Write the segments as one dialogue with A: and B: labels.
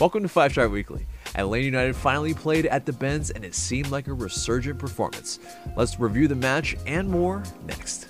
A: Welcome to Five Star Weekly. Atlanta United finally played at the Benz and it seemed like a resurgent performance. Let's review the match and more next.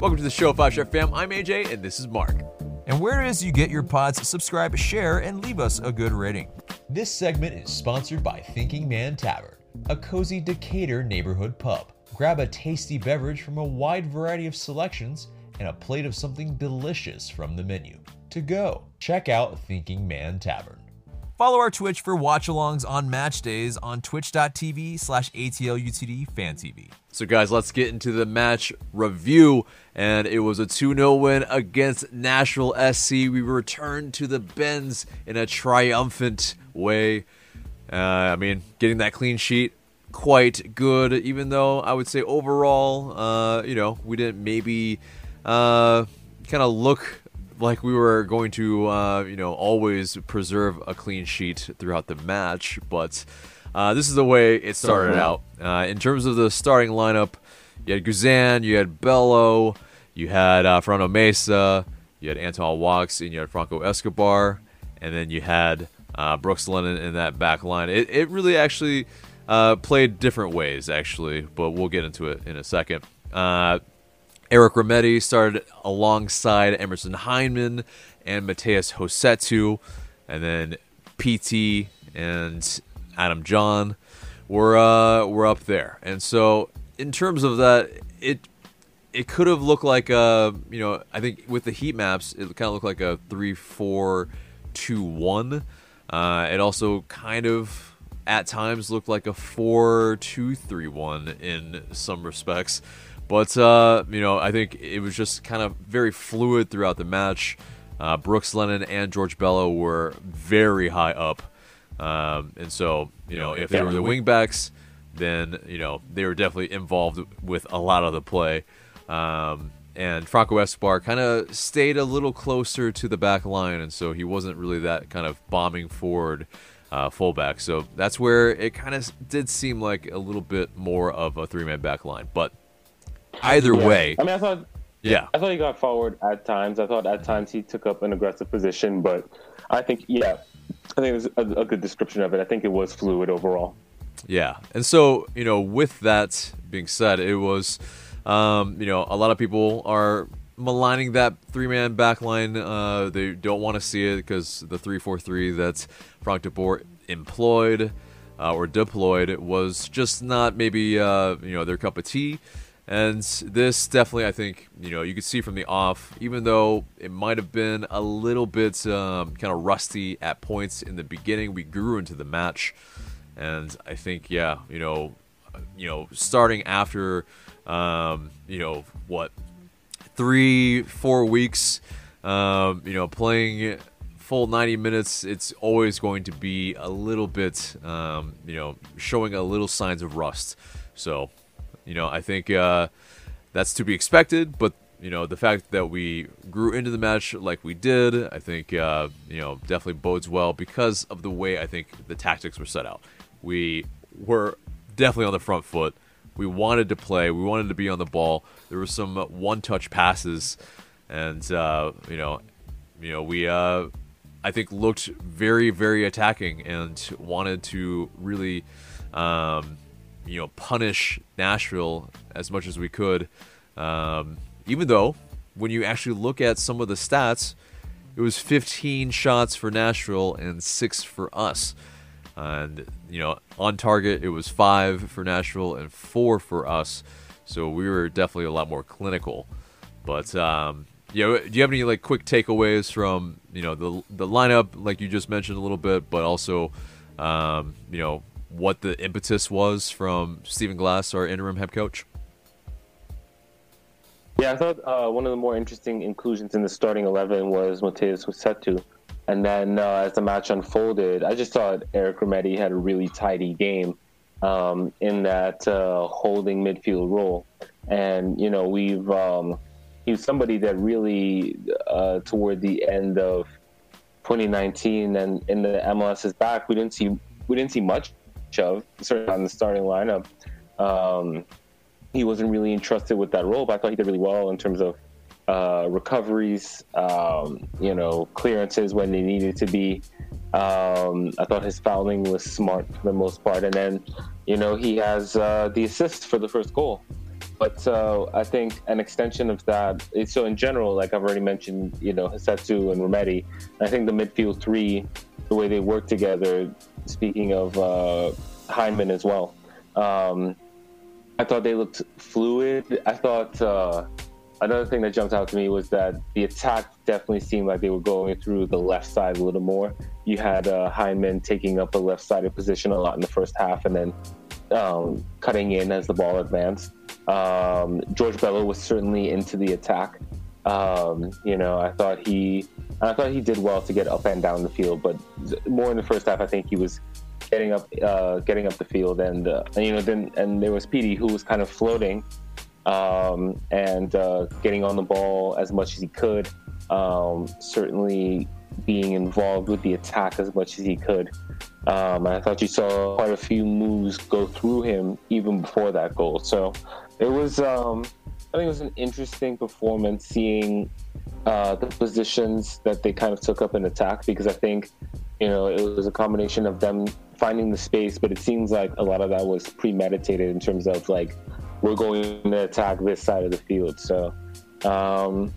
A: Welcome to the show, Five Star Fam. I'm AJ and this is Mark.
B: And where is you get your pods, subscribe, share, and leave us a good rating.
A: This segment is sponsored by Thinking Man Tavern, a cozy Decatur neighborhood pub. Grab a tasty beverage from a wide variety of selections and a plate of something delicious from the menu. To go, check out Thinking Man Tavern.
B: Follow our Twitch for watch alongs on match days on twitch.tv slash ATLUTD fan TV.
A: So, guys, let's get into the match review. And it was a 2 0 win against Nashville SC. We returned to the Benz in a triumphant way. Uh, I mean, getting that clean sheet, quite good, even though I would say overall, uh, you know, we didn't maybe uh, kind of look like we were going to, uh, you know, always preserve a clean sheet throughout the match, but uh, this is the way it started out. Uh, in terms of the starting lineup, you had Guzan, you had Bello, you had uh, Fernando Meza, you had Anton Walkes, and you had Franco Escobar, and then you had uh, Brooks Lennon in that back line. It, it really actually uh, played different ways, actually, but we'll get into it in a second. Uh, Eric Remedi started alongside Emerson Hyndman and Matheus Rossetto, and then PT and Adam Jahn were uh, were up there. And so, in terms of that, it it could have looked like a you know I think with the heat maps it kind of looked like a three four two one. Uh, it also kind of at times looked like a four two three one in some respects. But uh, you know, I think it was just kind of very fluid throughout the match. Uh, Brooks Lennon and George Bello were very high up, um, and so you know, if they were the wingbacks, then you know they were definitely involved with a lot of the play. Um, and Franco Escobar kind of stayed a little closer to the back line, and so he wasn't really that kind of bombing forward uh, fullback. So that's where it kind of did seem like a little bit more of a three man back line. But either
C: Yeah.
A: way,
C: I mean, I thought
A: yeah,
C: I thought he got forward at times. I thought at times he took up an aggressive position, but I think yeah, I think it was a, a good description of it. I think it was fluid overall.
A: Yeah, and so you know, with that being said, it was, um, you know, a lot of people are maligning that three-man backline. Uh, they don't want to see it because the three-four-three that Frank de Boer employed uh, or deployed was just not maybe uh, you know their cup of tea. And this definitely, I think, you know, you could see from the off, even though it might have been a little bit um, kind of rusty at points in the beginning, we grew into the match and I think yeah, you know, you know, starting after, um, you know, what three, four weeks, um, you know, playing full 90 minutes, it's always going to be a little bit, um, you know, showing a little signs of rust. So, you know, I think uh, that's to be expected, but you know the fact that we grew into the match like we did, I think uh, you know definitely bodes well because of the way I think the tactics were set out. We were definitely on the front foot. We wanted to play. We wanted to be on the ball. There were some one-touch passes, and uh, you know, you know we uh, I think looked very very attacking and wanted to really um, you know punish Nashville as much as we could. Um, even though when you actually look at some of the stats, it was 15 shots for Nashville and six for us. And you know, on target it was five for Nashville and four for us. So we were definitely a lot more clinical. But um, you know, do you have any like quick takeaways from you know the the lineup, like you just mentioned a little bit, but also um, you know what the impetus was from Stephen Glass, our interim head coach?
C: Yeah, I thought uh, one of the more interesting inclusions in the starting eleven was Matheus Rossetto. And then uh, as the match unfolded, I just thought Eric Remedi had a really tidy game um, in that uh, holding midfield role. And you know, we've um, he's somebody that really uh, toward the end of 2019 and in the MLS is back, we didn't see we didn't see much of certainly on the starting lineup. Um, he wasn't really entrusted with that role, but I thought he did really well in terms of uh, recoveries, um, you know, clearances when they needed to be. Um, I thought his fouling was smart for the most part, and then, you know, he has uh, the assist for the first goal. But uh, I think an extension of that. So in general, like I've already mentioned, you know, Rossetto and Remedi. I think the midfield three, the way they work together. Speaking of uh, Hyndman as well, um, I thought they looked fluid. I thought uh, another thing that jumped out to me was that the attack definitely seemed like they were going through the left side a little more. You had uh, Hyndman taking up a left-sided position a lot in the first half, and then um, cutting in as the ball advanced. Um, George Bello was certainly into the attack. Um, you know, I thought he, I thought he did well to get up and down the field, but more in the first half, I think he was getting up, uh, getting up the field, and, uh, you know, then and there was Petey who was kind of floating um, and uh, getting on the ball as much as he could. Um, certainly being involved with the attack as much as he could. Um, I thought you saw quite a few moves go through him even before that goal. So it was, um, I think it was an interesting performance seeing uh, the positions that they kind of took up in attack because I think, you know, it was a combination of them finding the space, but it seems like a lot of that was premeditated in terms of like, we're going to attack this side of the field. So, um,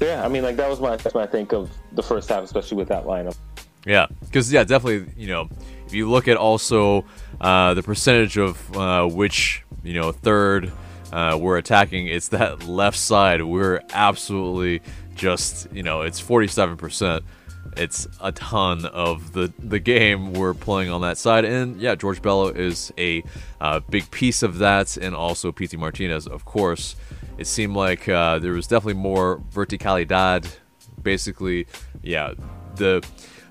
C: yeah, I mean, like that was my that's my think of the first half, especially with that lineup.
A: Yeah, because yeah, definitely. You know, if you look at also uh, the percentage of uh, which you know third uh, we're attacking, it's that left side. We're absolutely just you know it's forty seven percent. It's a ton of the the game we're playing on that side, and yeah, George Bello is a uh, big piece of that, and also Pity Martinez, of course it seemed like uh, there was definitely more verticalidad. Basically, yeah, the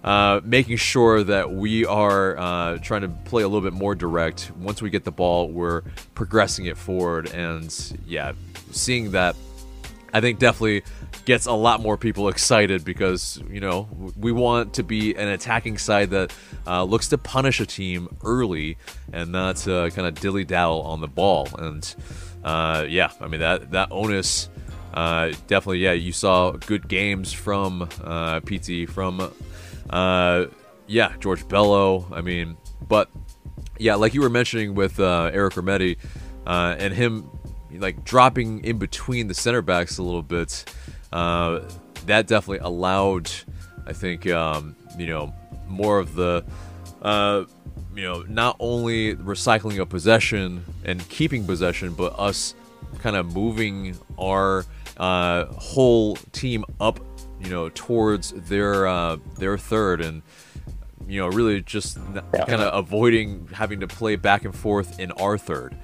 A: uh, making sure that we are uh, trying to play a little bit more direct. Once we get the ball, we're progressing it forward, and yeah, seeing that, I think definitely gets a lot more people excited because you know we want to be an attacking side that uh, looks to punish a team early and not kind of dilly daddle on the ball and uh, yeah, I mean that that onus. Uh, definitely, yeah. You saw good games from uh, PT, from uh, yeah, George Bello. I mean, but yeah, like you were mentioning with uh, Eric Remedi uh, and him like dropping in between the center backs a little bit. Uh, that definitely allowed, I think, um, you know, more of the uh, you know, not only recycling of possession and keeping possession, but us kind of moving our uh, whole team up, you know, towards their uh, their third, and you know, really just yeah. kind of avoiding having to play back and forth in our third.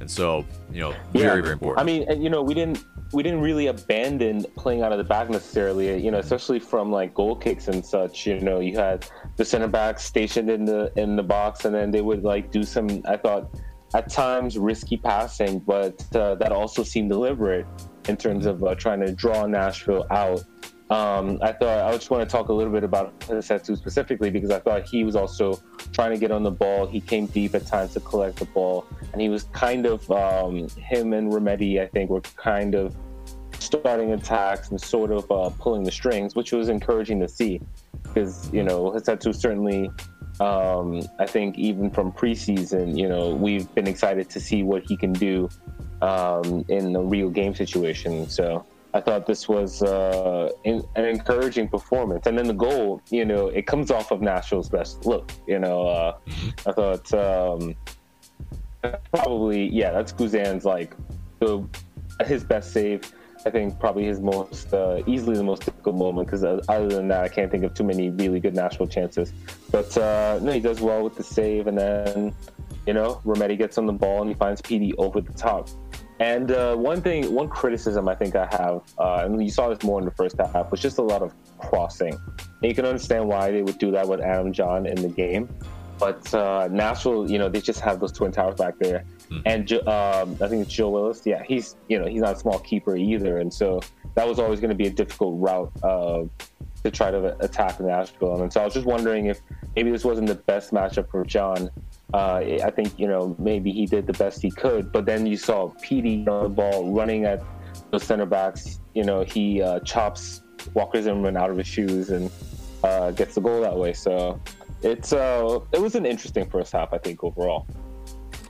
A: And so, you know, very yeah. very important.
C: I mean, you know, we didn't we didn't really abandon playing out of the back necessarily. You know, especially from like goal kicks and such. You know, you had the center backs stationed in the in the box, and then they would like do some. I thought at times risky passing, but uh, that also seemed deliberate in terms of uh, trying to draw Nashville out. Um, I thought I just want to talk a little bit about Rossetto specifically because I thought he was also trying to get on the ball. He came deep at times to collect the ball, and he was kind of um, him and Remedi. I think were kind of starting attacks and sort of uh, pulling the strings, which was encouraging to see because you know Rossetto certainly. Um, I think even from preseason, you know, we've been excited to see what he can do um, in a real game situation. So I thought this was uh, in, an encouraging performance. And then the goal, you know, it comes off of Nashville's best look. You know, uh, I thought um, probably, yeah, that's Guzan's like the, his best save. I think probably his most uh, easily the most difficult moment because uh, other than that, I can't think of too many really good Nashville chances. But uh, no, he does well with the save, and then you know Remedi gets on the ball and he finds PD over the top. And uh, one thing, one criticism I think I have, uh, and you saw this more in the first half, was just a lot of crossing. And you can understand why they would do that with Adam Jahn in the game. But uh, Nashville, you know, they just have those twin towers back there. Mm. And um, I think it's Joe Willis. Yeah, he's you know he's not a small keeper either, and so that was always going to be a difficult route uh, to try to attack Nashville. And so I was just wondering if maybe this wasn't the best matchup for Jahn uh, I think you know maybe he did the best he could, but then you saw Petey on the ball running at the center backs. you know, he uh, chops Walker Zimmerman out of his shoes and uh, gets the goal that way. So it's uh, it was an interesting first half, I think, overall.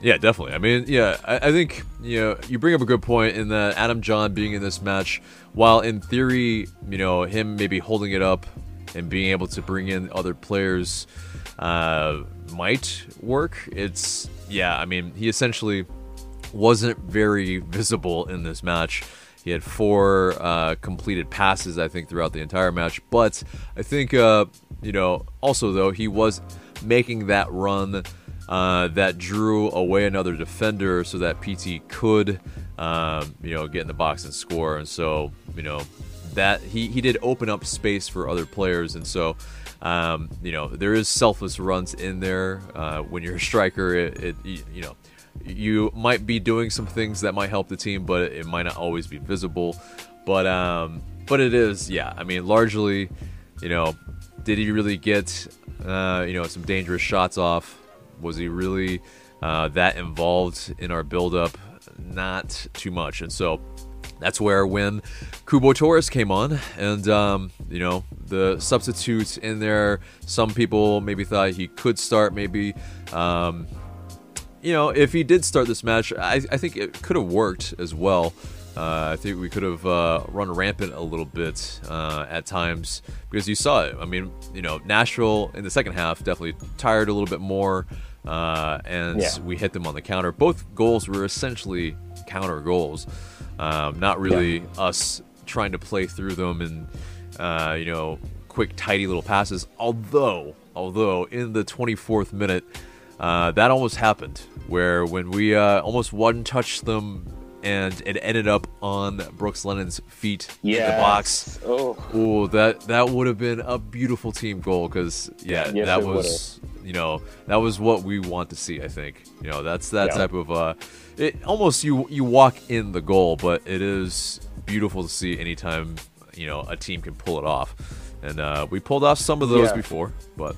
A: Yeah, definitely. I mean, yeah, I, I, think you know you bring up a good point in that Adam Jahn being in this match, while in theory, you know, him maybe holding it up and being able to bring in other players uh, might work. It's yeah, I mean, he essentially wasn't very visible in this match. He had four uh, completed passes, I think, throughout the entire match. But I think, uh, you know, also though he was making that run uh, that drew away another defender so that PT could, um, you know, get in the box and score. And so, you know, that he, he did open up space for other players. And so, um, you know, there is selfless runs in there. Uh, when you're a striker, it, it, you know, you might be doing some things that might help the team, but it might not always be visible. But um, but it is, yeah. I mean, largely, you know, did he really get, uh, you know, some dangerous shots off? Was he really uh, that involved in our buildup? Not too much, and so that's where when Cubo Torres came on, and um, you know the substitutes in there. Some people maybe thought he could start, maybe. Um, you know, if he did start this match, I, I think it could have worked as well. Uh, I think we could have uh, run rampant a little bit uh, at times because you saw it. I mean, you know, Nashville in the second half definitely tired a little bit more, uh, and yeah. we hit them on the counter. Both goals were essentially counter goals, um, not really yeah. us trying to play through them and uh, you know quick, tidy little passes. Although, although in the 24th minute. Uh, that almost happened, where when we uh, almost one touched them and it ended up on Brooks Lennon's feet yes. in the box. Oh, Ooh, that that would have been a beautiful team goal because yeah, yes, that was would've. you know that was what we want to see. I think you know that's that yeah. type of uh, it almost you you walk in the goal, but it is beautiful to see anytime you know a team can pull it off, and uh, we pulled off some of those yeah. before, but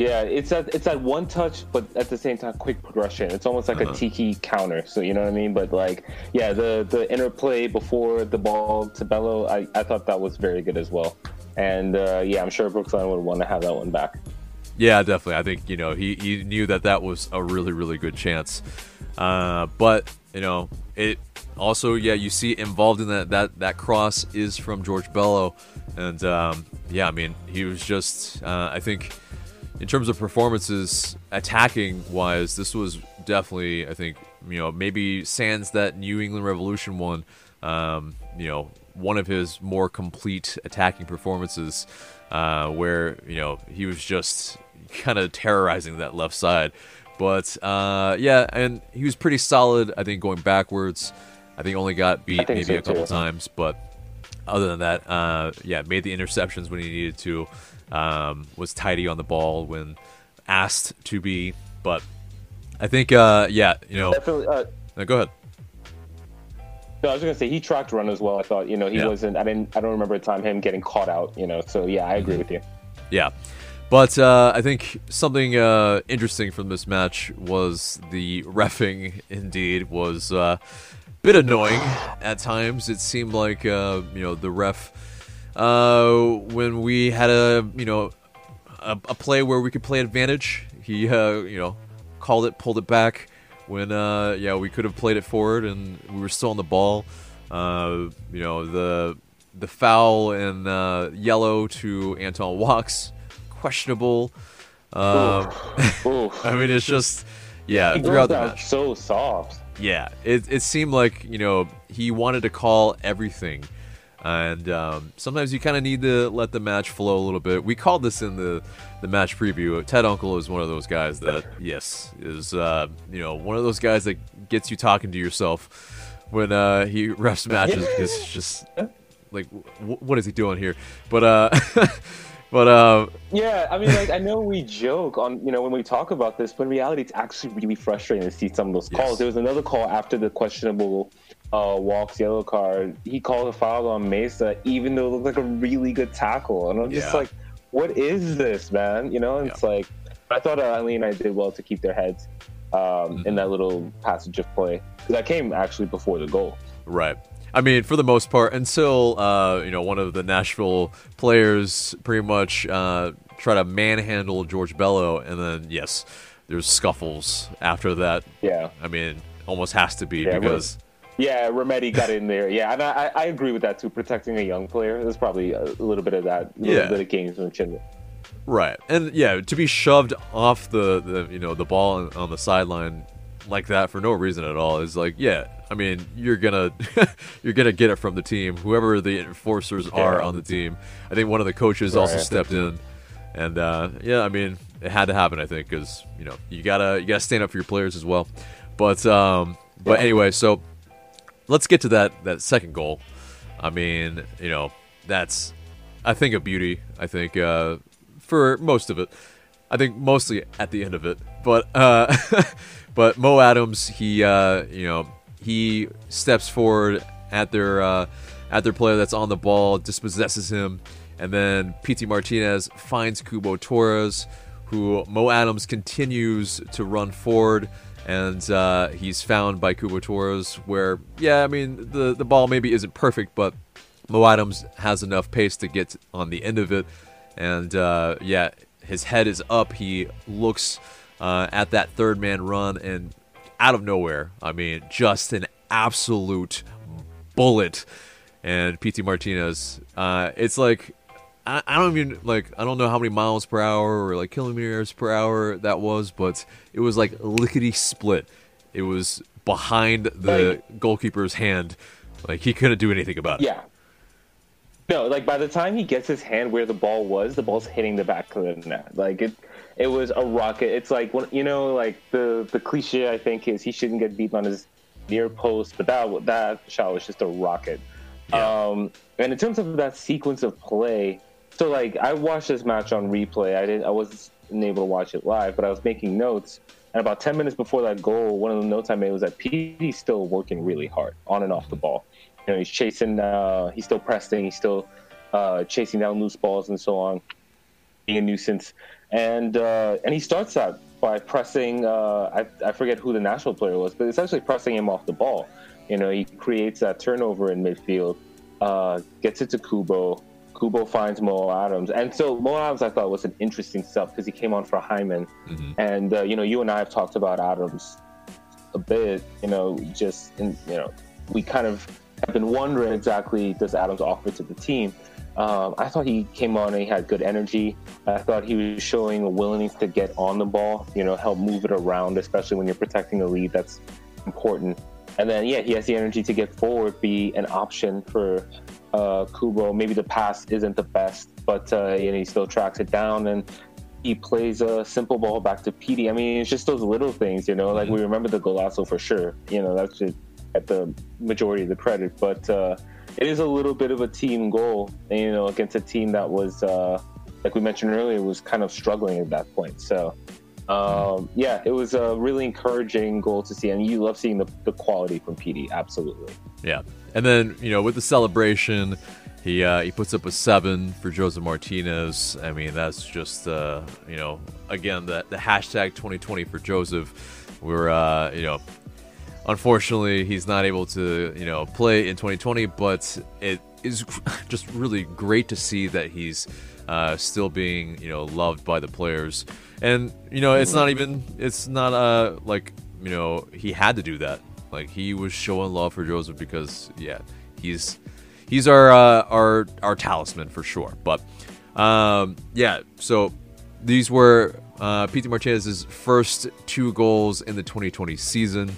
C: yeah, it's that it's that one touch, but at the same time, quick progression. It's almost like uh-huh. a tiki counter. So you know what I mean. But like, yeah, the the interplay before the ball to Bello, I, I thought that was very good as well. And uh, yeah, I'm sure Brooks Lennon would want to have that one back.
A: Yeah, definitely. I think you know he, he knew that that was a really really good chance. Uh, but you know it also yeah you see involved in that that that cross is from George Bello, and um, yeah I mean he was just uh, I think in terms of performances, attacking wise, this was definitely, I think, you know, maybe sans that New England Revolution one, um, you know, one of his more complete attacking performances, uh, where you know he was just kind of terrorizing that left side. But uh, yeah, and he was pretty solid. I think going backwards, I think only got beat maybe so a couple too. times, but other than that, uh, yeah, made the interceptions when he needed to um, was tidy on the ball when asked to be. But I think, uh, yeah, you know. Definitely. Uh, no, go ahead.
C: No, I was gonna say he tracked run as well. I thought, you know, he yeah. wasn't. I didn't. I don't remember a time him getting caught out. You know, so yeah, I agree with you.
A: Yeah, but uh, I think something uh, interesting from this match was the refing. Indeed, was uh, a bit annoying at times. It seemed like uh, you know the ref uh, when we had a you know a, a, play where we could play advantage. He uh, you know called it, pulled it back. When uh, yeah, we could have played it forward and we were still on the ball. Uh, you know the the foul and uh, yellow to Anton Walkes questionable. Uh, I mean, it's just yeah.
C: He throughout the match, so soft.
A: Yeah, it it seemed like you know he wanted to call everything and um, sometimes you kind of need to let the match flow a little bit. We called this in the the match preview. Ted Unkel is one of those guys that yes is uh, you know one of those guys that gets you talking to yourself when uh, he refs matches because it's just like w- what is he doing here? But uh, but uh,
C: yeah, I mean like I know we joke on you know when we talk about this, but in reality it's actually really frustrating to see some of those calls. Yes. There was another call after the questionable uh, Walk's yellow card, he called a foul on Meza, even though it looked like a really good tackle. And I'm just yeah. like, what is this, man? You know, and yeah. it's like, I thought uh, Ali and I did well to keep their heads um, mm-hmm. in that little passage of play because that came actually before the goal.
A: Right. I mean, for the most part, until uh, you know one of the Nashville players pretty much uh, try to manhandle George Bello, and then yes, there's scuffles after that.
C: Yeah.
A: I mean, almost has to be
C: Yeah,
A: because
C: Yeah, Remedi got in there. Yeah, and I, I agree with that too. Protecting a young player, there's probably a little bit of that, a little
A: Yeah.
C: bit of gamesmanship.
A: right, and yeah, to be shoved off the, the you know the ball on, on the sideline like that for no reason at all is like yeah. I mean, you're gonna you're gonna get it from the team, whoever the enforcers are
C: Yeah.
A: on the team. I think one of the coaches also stepped in, and uh, yeah, I mean, it had to happen. I think because you know you gotta you gotta stand up for your players as well. But um, but
C: Yeah.
A: anyway, so let's get to that that second goal. I mean, you know, that's I think a beauty. I think uh, for most of it. I think mostly at the end of it, but uh, but Mo Adams, he uh, you know he steps forward at their uh, at their player that's on the ball, dispossesses him, and then Pity Martinez finds Cubo Torres, who Mo Adams continues to run forward, and uh, he's found by Cubo Torres. Where yeah, I mean the the ball maybe isn't perfect, but Mo Adams has enough pace to get on the end of it, and uh, yeah, his head is up. He looks uh, at that third man run, and out of nowhere, I mean, just an absolute bullet. And Pity Martinez, uh, it's like I, I don't even like I don't know how many miles per hour or like kilometers per hour that was, but it was like lickety split. It was behind the goalkeeper's hand, like he couldn't do anything about it.
C: Yeah. No, like by the time he gets his hand where the ball was, the ball's hitting the back of the net. Like it, it was a rocket. It's like when you know, like the the cliche I think is he shouldn't get beaten on his near post, but that that shot was just a rocket.
A: Yeah.
C: Um, and in terms of that sequence of play, so like I watched this match on replay. I didn't, I wasn't able to watch it live, but I was making notes. And about ten minutes before that goal, one of the notes I made was that PD's still working really hard on and off the ball. You know, he's chasing, uh, he's still pressing, he's still uh, chasing down loose balls and so on, being a nuisance. And uh, and he starts that by pressing. Uh, I, I forget who the national player was, but essentially pressing him off the ball. You know, he creates that turnover in midfield, uh, gets it to Cubo. Cubo finds Mo Adams, and so Mo Adams I thought was an interesting stuff because he came on for Hyndman,
A: Mhm.
C: and uh, you know, you and I have talked about Adams a bit. You know, just in, you know, we kind of have been wondering exactly does Adams offer to the team. Um, I thought he came on and he had good energy. I thought he was showing a willingness to get on the ball, you know, help move it around, especially when you're protecting a lead. That's important. And then, yeah, he has the energy to get forward, be an option for uh, Cubo. Maybe the pass isn't the best, but uh, you know, he still tracks it down and he plays a simple ball back to PD. I mean, it's just those little things, you know. Like we remember the golazo for sure. You know, that's just at the majority of the credit, but uh, it is a little bit of a team goal. You know, against a team that was, uh, like we mentioned earlier, was kind of struggling at that point. So. Um, yeah, it was a really encouraging goal to see, and you love seeing the, the quality from PD. Absolutely.
A: Yeah, and then you know with the celebration, he uh, he puts up a seven for Josef Martinez. I mean that's just uh, you know again the the hashtag 2020 for Josef. We're uh, you know unfortunately he's not able to you know play in 2020, but it is just really great to see that he's uh, still being you know loved by the players. And you know it's not even it's not uh like you know he had to do that. Like he was showing love for Josef because yeah he's he's our uh, our our talisman for sure. But um, yeah, so these were uh, Pity Martinez's first two goals in the 2020 season,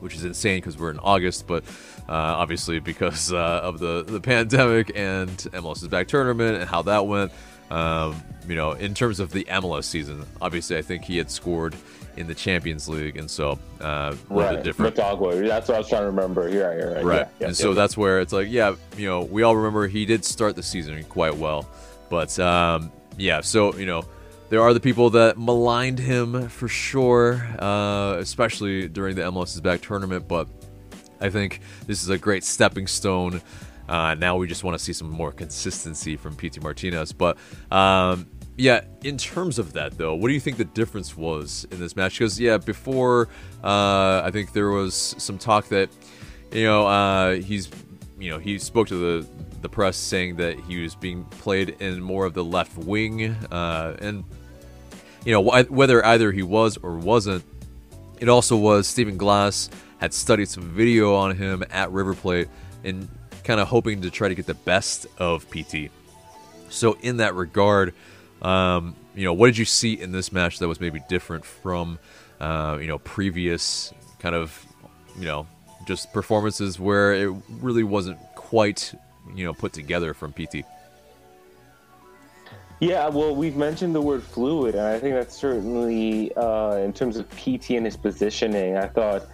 A: which is insane because we're in August, but uh, obviously because uh, of the the pandemic and MLS's back tournament and how that went. Um, you know, in terms of the MLS season, obviously I think he had scored in the Champions League, and so uh, a little bit different.
C: That's what I was trying to remember. You're right. Right.
A: Right.
C: Yeah, yeah,
A: and so
C: yeah.
A: that's where it's like, yeah, you know, we all remember he did start the season quite well. But um, yeah, so, you know, there are the people that maligned him for sure, uh, especially during the MLS's back tournament. But I think this is a great stepping stone. Uh, now we just want to see some more consistency from Pity Martinez. But um, yeah, in terms of that though, what do you think the difference was in this match? Because yeah, before uh, I think there was some talk that you know uh, he's you know, he spoke to the the press saying that he was being played in more of the left wing, uh, and you know wh- whether either he was or wasn't. It also was Stephen Glass had studied some video on him at River Plate and kind of hoping to try to get the best of PT. So in that regard, um, you know, what did you see in this match that was maybe different from, uh, you know, previous kind of, you know, just performances where it really wasn't quite, you know, put together from PT?
C: Yeah, well, we've mentioned the word fluid, and I think that's certainly uh, in terms of PT and his positioning. I thought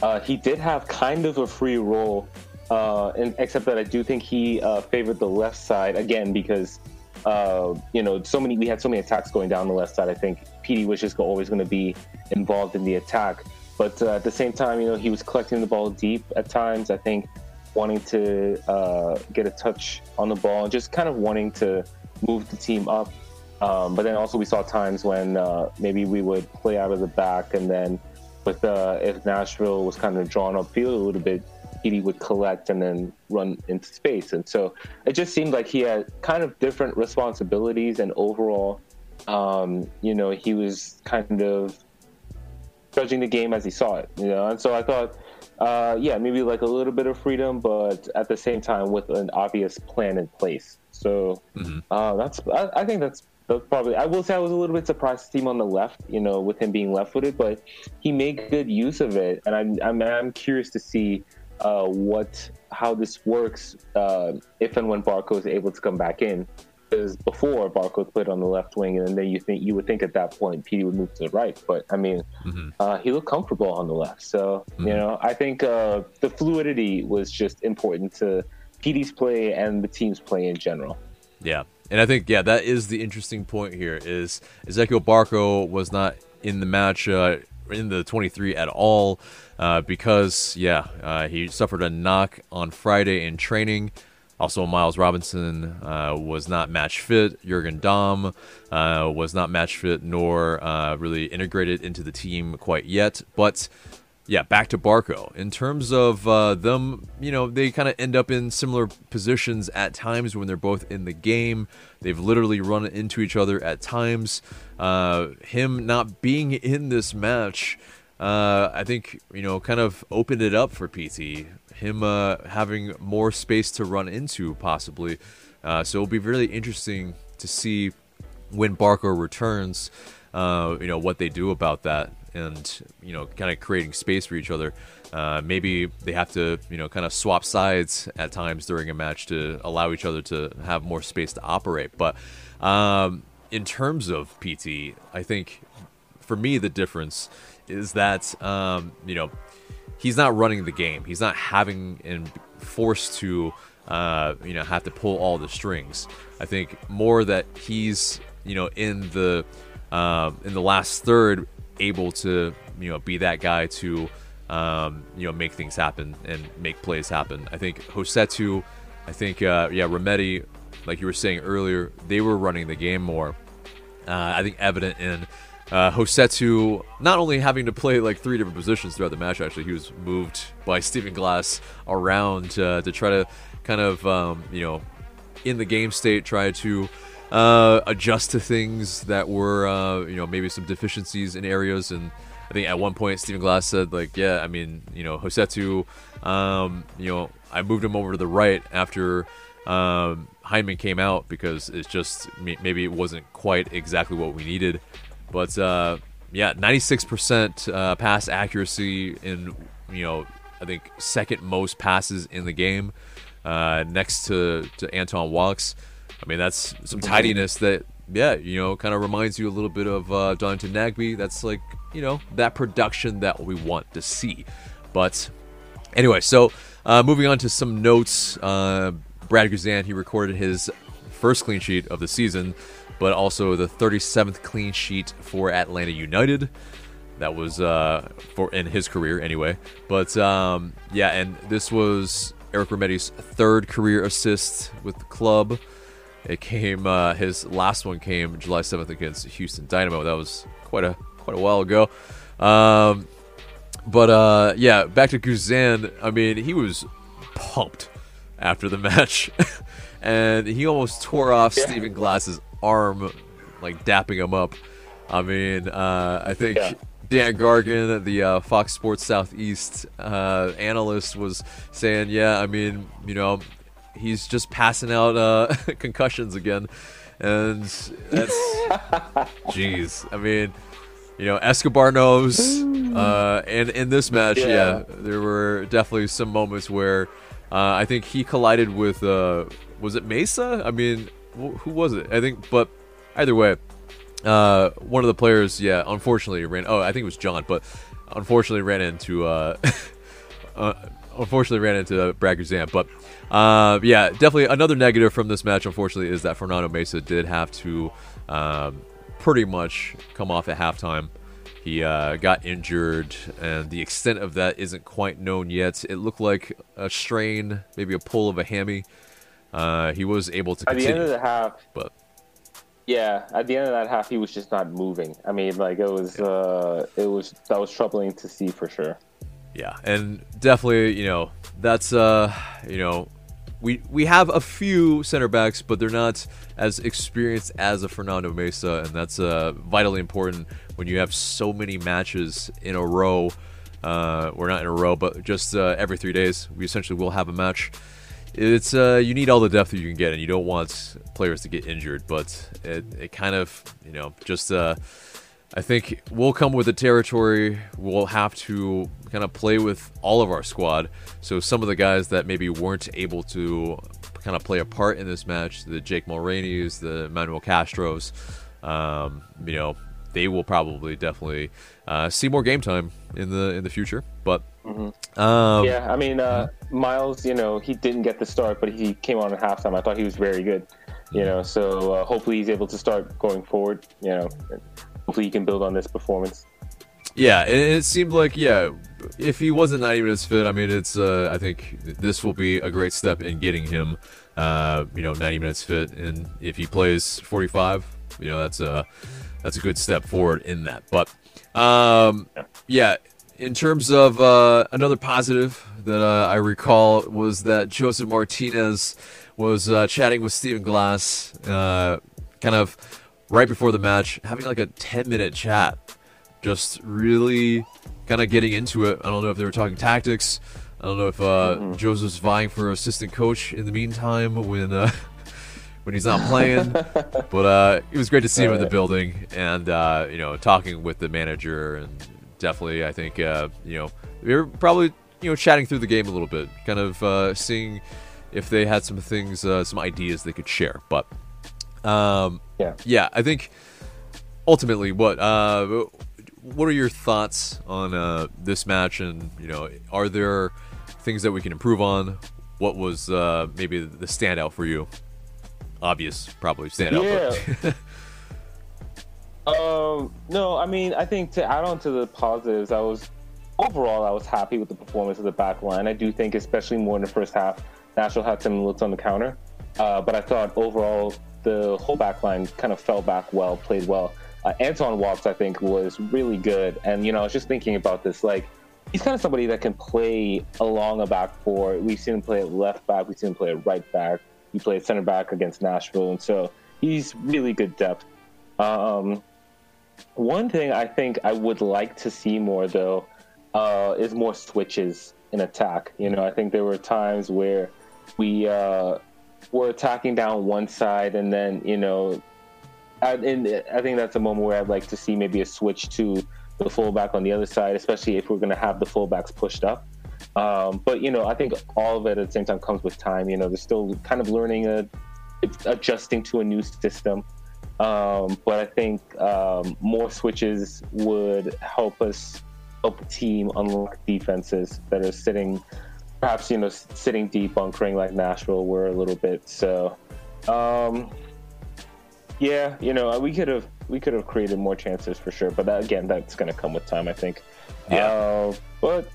C: uh, he did have kind of a free role, uh, in, except that I do think he uh, favored the left side again because uh, you know so many we had so many attacks going down the left side. I think PT was just always going to be involved in the attack, but uh, at the same time, you know, he was collecting the ball deep at times. I think wanting to get a touch on the ball, and just kind of wanting to move the team up. Um, but then also we saw times when uh, maybe we would play out of the back, and then with uh, if Nashville was kind of drawn upfield a little bit, he would collect and then run into space. And so it just seemed like he had kind of different responsibilities, and overall, um, you know, he was kind of judging the game as he saw it. You know, and so I thought. Uh, yeah, maybe like a little bit of freedom, but at the same time with an obvious plan in place. So mm-hmm. uh, that's I, I, think that's that's probably I will say I was a little bit surprised to see him on the left, you know, with him being left-footed, but he made good use of it, and I'm I'm, I'm curious to see uh, what how this works uh, if and when Barco is able to come back in. Because before Barco played on the left wing, and then you think you would think at that point Petey would move to the right, but I mean, mm-hmm. uh, he looked comfortable on the left. So mm-hmm. you know, I think uh, the fluidity was just important to Petey's play and the team's play in general.
A: Yeah, and I think yeah that is the interesting point here is Ezequiel Barco was not in the match uh, in the 23 at all uh, because yeah uh, he suffered a knock on Friday in training. Also, Miles Robinson uh, was not match fit. Jurgen Damm uh, was not match fit, nor uh, really integrated into the team quite yet. But yeah, back to Barco. In terms of uh, them, you know, they kind of end up in similar positions at times when they're both in the game. They've literally run into each other at times. Uh, him not being in this match, uh, I think, you know, kind of opened it up for PT. Him uh, having more space to run into, possibly. Uh, so it'll be really interesting to see when Barco returns, uh, you know, what they do about that and you know kind of creating space for each other. Uh, maybe they have to you know kind of swap sides at times during a match to allow each other to have more space to operate. But um, in terms of PT, I think for me the difference is that um, you know he's not running the game. He's not having and forced to uh, you know have to pull all the strings. I think more that he's you know in the uh, in the last third able to you know be that guy to um, you know make things happen and make plays happen. I think Rossetto, I think uh, yeah Remedi, like you were saying earlier, they were running the game more. Uh, I think evident in uh, Rossetto not only having to play like three different positions throughout the match. Actually, he was moved by Stephen Glass around uh, to try to kind of um, you know in the game state try to uh, adjust to things that were, uh, you know, maybe some deficiencies in areas. And I think at one point, Stephen Glass said, like, yeah, I mean, you know, Rossetto, um, you know, I moved him over to the right after um, Hyndman came out because it's just maybe it wasn't quite exactly what we needed. But uh, yeah, 96% uh, pass accuracy in, you know, I think second most passes in the game, uh, next to, to Anton Walkes. I mean, that's some tidiness that, yeah, you know, kind of reminds you a little bit of uh, Darlington Nagbe. That's like, you know, that production that we want to see. But anyway, so uh, moving on to some notes. Uh, Brad Guzan, he recorded his first clean sheet of the season, but also the 37th clean sheet for Atlanta United. That was uh, for in his career anyway. But um, yeah, and this was Eric Remedi's third career assist with the club. It came. Uh, his last one came July seventh against Houston Dynamo. That was quite a quite a while ago. Um, but uh, yeah, back to Guzan. I mean, he was pumped after the match, and he almost tore off
C: Yeah.
A: Stephen Glass's arm, like dapping him up. I mean, uh, I think
C: Yeah.
A: Dan Gargan, the uh, Fox Sports Southeast uh, analyst, was saying, "Yeah, I mean, you know, he's just passing out uh, concussions again," and that's, jeez. I mean, you know, Escobar knows, uh, and in this match, yeah.
C: Yeah.
A: there were definitely some moments where uh, I think he collided with, uh, was it Meza? I mean, wh- who was it? I think, but either way, uh, one of the players, yeah, unfortunately ran. Oh, I think it was Jahn, but unfortunately ran into. Uh, uh, unfortunately ran into Brad Guzan, but uh, yeah, definitely another negative from this match. Unfortunately, is that Fernando Meza did have to um, pretty much come off at halftime. He uh, got injured, and the extent of that isn't quite known yet. It looked like a strain, maybe a pull of a hammy. Uh, he was able to
C: At the end of the half,
A: but
C: yeah, at the end of that half, he was just not moving. I mean, like it was, uh, it was that was troubling to see for sure.
A: Yeah, and definitely, you know, that's uh, you know, we we have a few center backs, but they're not as experienced as a Fernando Meza, and that's uh vitally important when you have so many matches in a row. Uh, we're not in a row, but just uh, every three days, we essentially will have a match. It's uh, you need all the depth that you can get, and you don't want players to get injured. But it, it kind of, you know, just uh, I think we'll come with the territory. We'll have to kind of play with all of our squad. So some of the guys that maybe weren't able to kind of play a part in this match, the Jake Mulraneys, the Manuel Castros, um, you know, they will probably definitely uh, see more game time in the in the future. But um,
C: Yeah, I mean, uh, Miles, you know, he didn't get the start, but he came on at halftime. I thought he was very good, you know. So uh, hopefully he's able to start going forward. You know, hopefully he can build on this performance.
A: Yeah, and it seemed like yeah, if he wasn't 90 minutes fit, I mean, it's uh, I think this will be a great step in getting him, uh, you know, 90 minutes fit, and if he plays 45, you know, that's a that's a good step forward in that. But um, yeah, in terms of uh, another positive that uh, I recall was that Josef Martinez was uh, chatting with Stephen Glass, uh, kind of right before the match, having like a 10 minute chat just really kind of getting into it. I don't know if they were talking tactics. I don't know if uh, Josef's vying for assistant coach in the meantime when uh, when he's not playing. but uh, it was great to see him in the building and uh, you know talking with the manager and definitely I think uh, you know we were probably you know chatting through the game a little bit, kind of uh, seeing if they had some things, uh, some ideas they could share. But um,
C: Yeah.
A: yeah, I think ultimately, what uh, what are your thoughts on uh, this match? And you know, are there things that we can improve on? What was uh, maybe the standout for you? Obvious, probably standout. But
C: Um, no, I mean, I think to add on to the positives, I was overall I was happy with the performance of the back line. I do think, especially more in the first half, Nashville had some looks on the counter, uh, but I thought overall the whole back line kind of fell back well, played well. Uh, Anton Walkes, I think, was really good, and you know, I was just thinking about this, like. He's kind of somebody that can play along a back four. We've seen him play at left back. We've seen him play at right back. He played center back against Nashville, and so he's really good depth. Um, one thing I think I would like to see more, though, uh, is more switches in attack. You know, I think there were times where we uh, were attacking down one side, and then you know, I, and I think that's a moment where I'd like to see maybe a switch to the fullback on the other side, especially if we're going to have the fullbacks pushed up. Um, but you know, I think all of it at the same time comes with time. You know, they're still kind of learning a adjusting to a new system. Um, but I think um, more switches would help us help the team unlock defenses that are sitting, perhaps you know, sitting deep, bunkering like Nashville were a little bit. So, um, yeah, you know, we could have we could have created more chances for sure. But that, again, that's going to come with time, I think.
A: Yeah.
C: Uh, but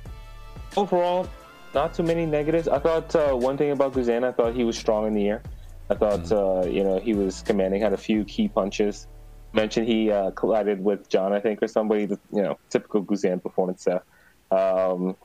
C: overall, not too many negatives. I thought uh, one thing about Guzan, I thought he was strong in the air. I thought uh, you know he was commanding, had a few key punches. Mentioned he uh, collided with Jahn, I think, or somebody. You know, typical Guzan performance there. Um,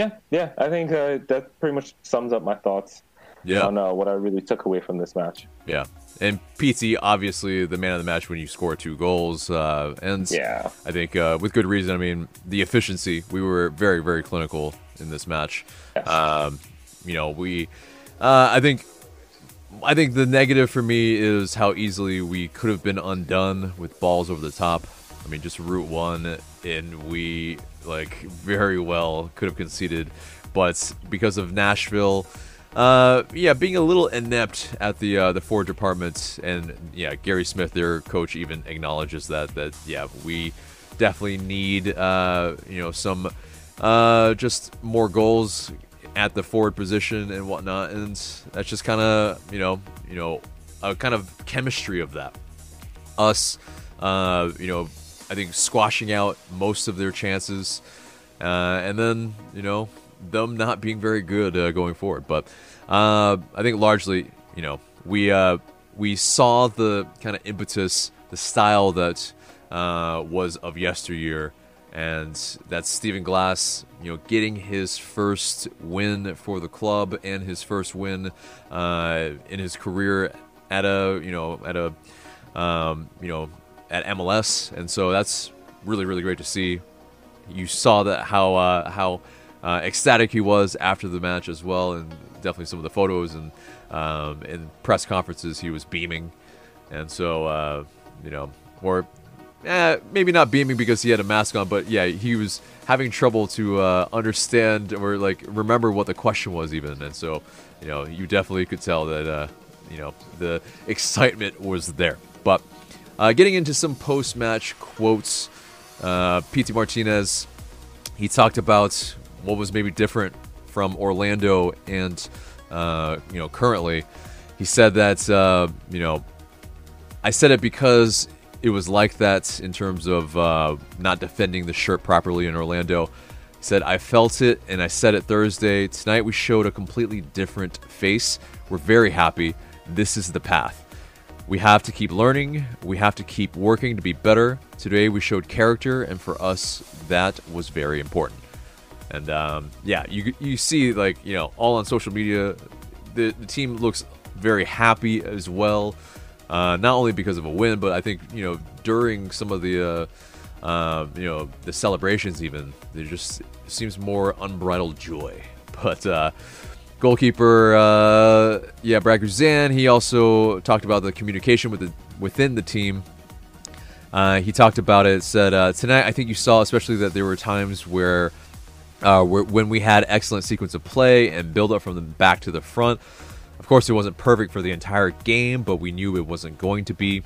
C: yeah, yeah, I think uh, that pretty much sums up my thoughts.
A: Yeah.
C: on uh, what I really took away from this match.
A: Yeah. And PT, obviously, the man of the match when you score two goals. Uh, and
C: Yeah.
A: I think uh, with good reason. I mean, the efficiency, we were very, very clinical in this match.
C: Yes.
A: Um, you know, we, uh, I think, I think the negative for me is how easily we could have been undone with balls over the top. I mean, just route one, and we like very well could have conceded, but because of Nashville, uh, yeah, being a little inept at the uh, the forward department, and yeah, Gary Smith, their coach, even acknowledges that that yeah, we definitely need uh, you know some uh, just more goals at the forward position and whatnot, and that's just kind of you know you know a kind of chemistry of that. Us, uh, you know, I think squashing out most of their chances, uh, and then you know them not being very good uh, going forward. But uh, I think largely, you know, we uh, we saw the kind of impetus, the style that uh, was of yesteryear, and that's Stephen Glass, you know, getting his first win for the club and his first win uh, in his career at a you know at a um, you know at MLS, and so that's really really great to see. You saw that how uh, how uh, ecstatic he was after the match as well, and definitely some of the photos and um, in press conferences he was beaming, and so uh, you know, or eh, maybe not beaming because he had a mask on, but yeah, he was having trouble to uh, understand or like remember what the question was even, and so you know, you definitely could tell that uh, you know the excitement was there, but. Uh, getting into some post-match quotes, uh, Pity Martinez, he talked about what was maybe different from Orlando and uh, you know currently. He said that uh, you know I said it because it was like that in terms of uh, not defending the shirt properly in Orlando. He said I felt it and I said it Thursday. Tonight we showed a completely different face. We're very happy. This is the path. We have to keep learning. We have to keep working to be better. Today we showed character, and for us, that was very important. And um, yeah, you you see like you know all on social media, the, the team looks very happy as well. Uh, not only because of a win, but I think you know during some of the uh, uh, you know the celebrations, even there just seems more unbridled joy. But uh, goalkeeper, uh, yeah, Brad Guzan. He also talked about the communication with the within the team. Uh, he talked about it. Said uh, tonight, I think you saw, especially that there were times where, uh, where when we had excellent sequence of play and build up from the back to the front. Of course, it wasn't perfect for the entire game, but we knew it wasn't going to be.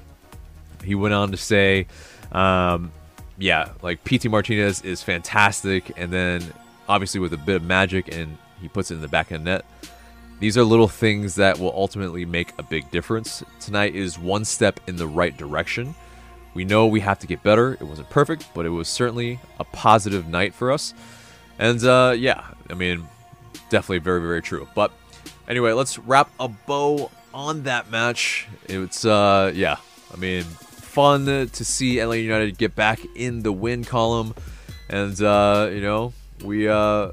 A: He went on to say, um, "Yeah, like Pity Martinez is fantastic, and then obviously with a bit of magic and he puts it in the back of the net. These are little things that will ultimately make a big difference. Tonight is one step in the right direction. We know we have to get better. It wasn't perfect, but it was certainly a positive night for us. And uh, yeah, I mean, definitely very, very true. But anyway, let's wrap a bow on that match. It's, uh, yeah, I mean, fun to see LA United get back in the win column. And, uh, you know, we, uh,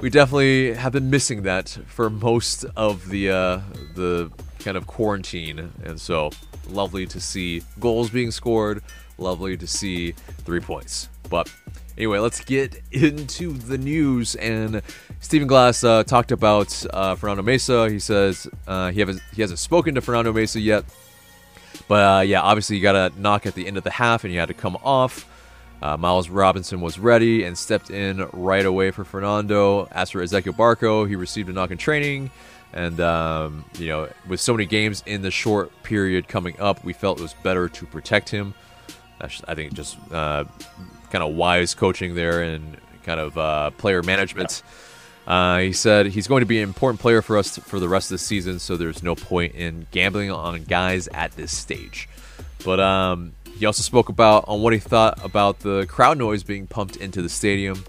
A: we definitely have been missing that for most of the uh, the kind of quarantine, and so lovely to see goals being scored. Lovely to see three points. But anyway, let's get into the news. And Stephen Glass uh, talked about uh, Fernando Meza. He says uh, he hasn't he hasn't spoken to Fernando Meza yet, but uh, yeah, obviously you got to knock at the end of the half, and you had to come off. Uh, Miles Robinson was ready and stepped in right away for Fernando. As for Ezequiel Barco, he received a knock in training. And, um, you know, with so many games in the short period coming up, we felt it was better to protect him. That's, I think, just uh, kind of wise coaching there and kind of uh, player management. Uh, he said he's going to be an important player for us for the rest of the season, so there's no point in gambling on guys at this stage. But um, he also spoke about on what he thought about the crowd noise being pumped into the stadium.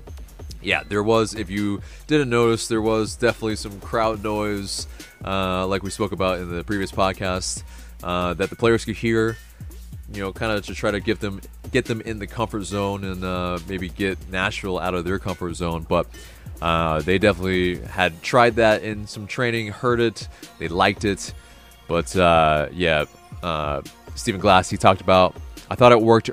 A: Yeah, there was. If you didn't notice, there was definitely some crowd noise, uh, like we spoke about in the previous podcast, uh, that the players could hear. You know, kind of to try to get them get them in the comfort zone and uh, maybe get Nashville out of their comfort zone. But Uh, they definitely had tried that in some training, heard it, they liked it, but uh, yeah, uh, Stephen Glass he talked about. I thought it worked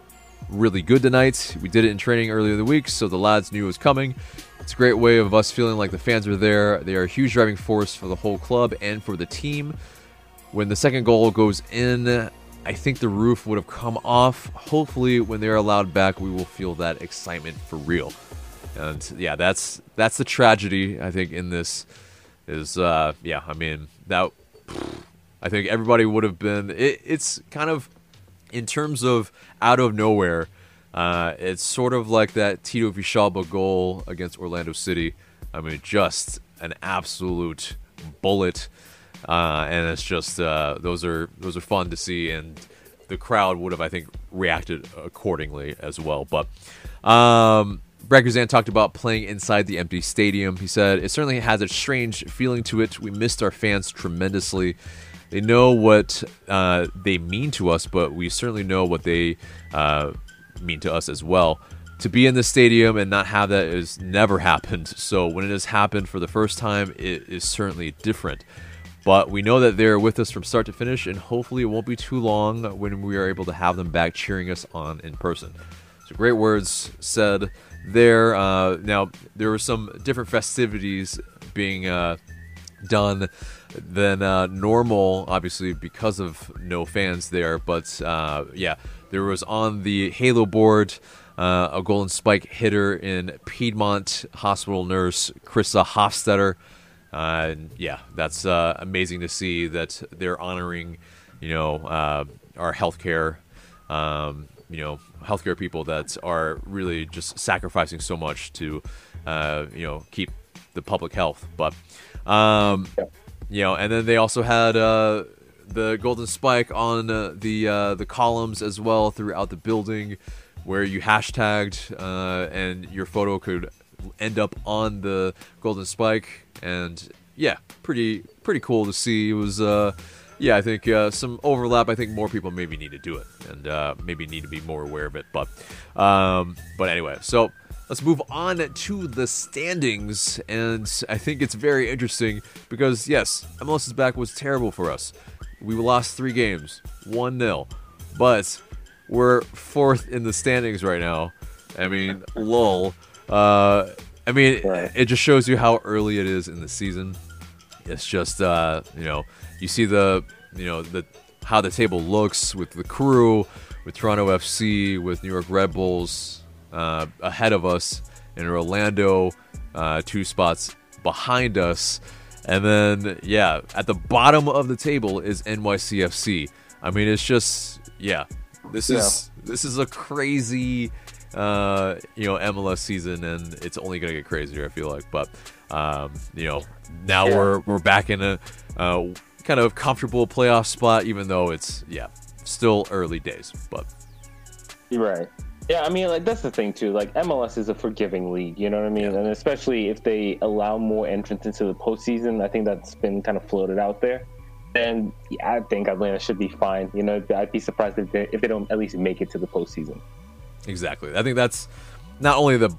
A: really good tonight. We did it in training earlier the week, so the lads knew it was coming. It's a great way of us feeling like the fans are there. They are a huge driving force for the whole club and for the team. When the second goal goes in, I think the roof would have come off. Hopefully, when they're allowed back, we will feel that excitement for real. And yeah, that's that's the tragedy I think in this is uh, yeah. I mean that I think everybody would have been. It, it's kind of in terms of out of nowhere. Uh, it's sort of like that Tito Villalba goal against Orlando City. I mean, just an absolute bullet, uh, and it's just uh, those are those are fun to see, and the crowd would have, I think, reacted accordingly as well. But um, Brad Guzan talked about playing inside the empty stadium. He said it certainly has a strange feeling to it. We missed our fans tremendously. They know what uh, they mean to us, but we certainly know what they uh, mean to us as well. To be in the stadium and not have that has never happened. So when it has happened for the first time, it is certainly different. But we know that they're with us from start to finish, and hopefully it won't be too long when we are able to have them back cheering us on in person. So great words said there. Uh, now there were some different festivities being uh, done than uh, normal, obviously because of no fans there. But uh, yeah, there was on the Halo board uh, a Golden Spike hitter in Piedmont hospital nurse Krista Hofstetter. Uh, and yeah, that's uh, amazing to see that they're honoring, you know, uh, our healthcare, um, you know, healthcare people that are really just sacrificing so much to, uh, you know, keep the public health. But, um, you know, and then they also had uh, the golden spike on uh, the uh, the columns as well throughout the building, where you hashtagged uh, and your photo could end up on the golden spike, and yeah, pretty pretty cool to see. It was. Uh, yeah, I think uh, some overlap. I think more people maybe need to do it, and uh, maybe need to be more aware of it. But, um, but anyway, so let's move on to the standings, and I think it's very interesting because yes, MLS's back was terrible for us. We lost three games, one 0 but we're fourth in the standings right now. I mean, lol. Uh, I mean, it just shows you how early it is in the season. It's just uh, you know, you see the you know the how the table looks with the crew, with Toronto FC, with New York Red Bulls uh, ahead of us, and Orlando uh, two spots behind us, and then yeah, at the bottom of the table is NYCFC. I mean, it's just yeah, this is this is a crazy uh, you know MLS season, and it's only gonna get crazier. I feel like, but um, you know now
C: Yeah.
A: we're we're back in a uh, kind of comfortable playoff spot, even though it's yeah still early days. But you're
C: Right. Yeah, I mean, like that's the thing too. Like MLS is a forgiving league, you know what I mean?
A: Yeah.
C: And especially if they allow more entrance into the postseason, I think that's been kind of floated out there. Then yeah, I think Atlanta should be fine. You know, I'd be surprised if they if they don't at least make it to the postseason.
A: Exactly. I think that's not only the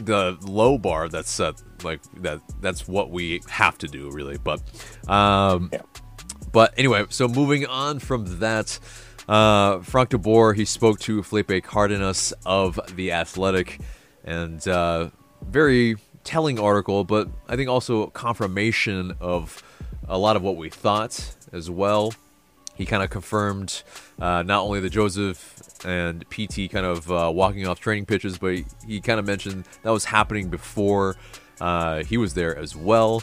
A: the low bar that's set like that that's what we have to do really, but um
C: Yeah.
A: but anyway, so moving on from that uh Frank de Boer, he spoke to Felipe Cardenas of the Athletic and uh very telling article, but I think also confirmation of a lot of what we thought as well he kind of confirmed uh, not only the Josef and Pity kind of uh, walking off training pitches, but he, he kind of mentioned that was happening before uh, he was there as well.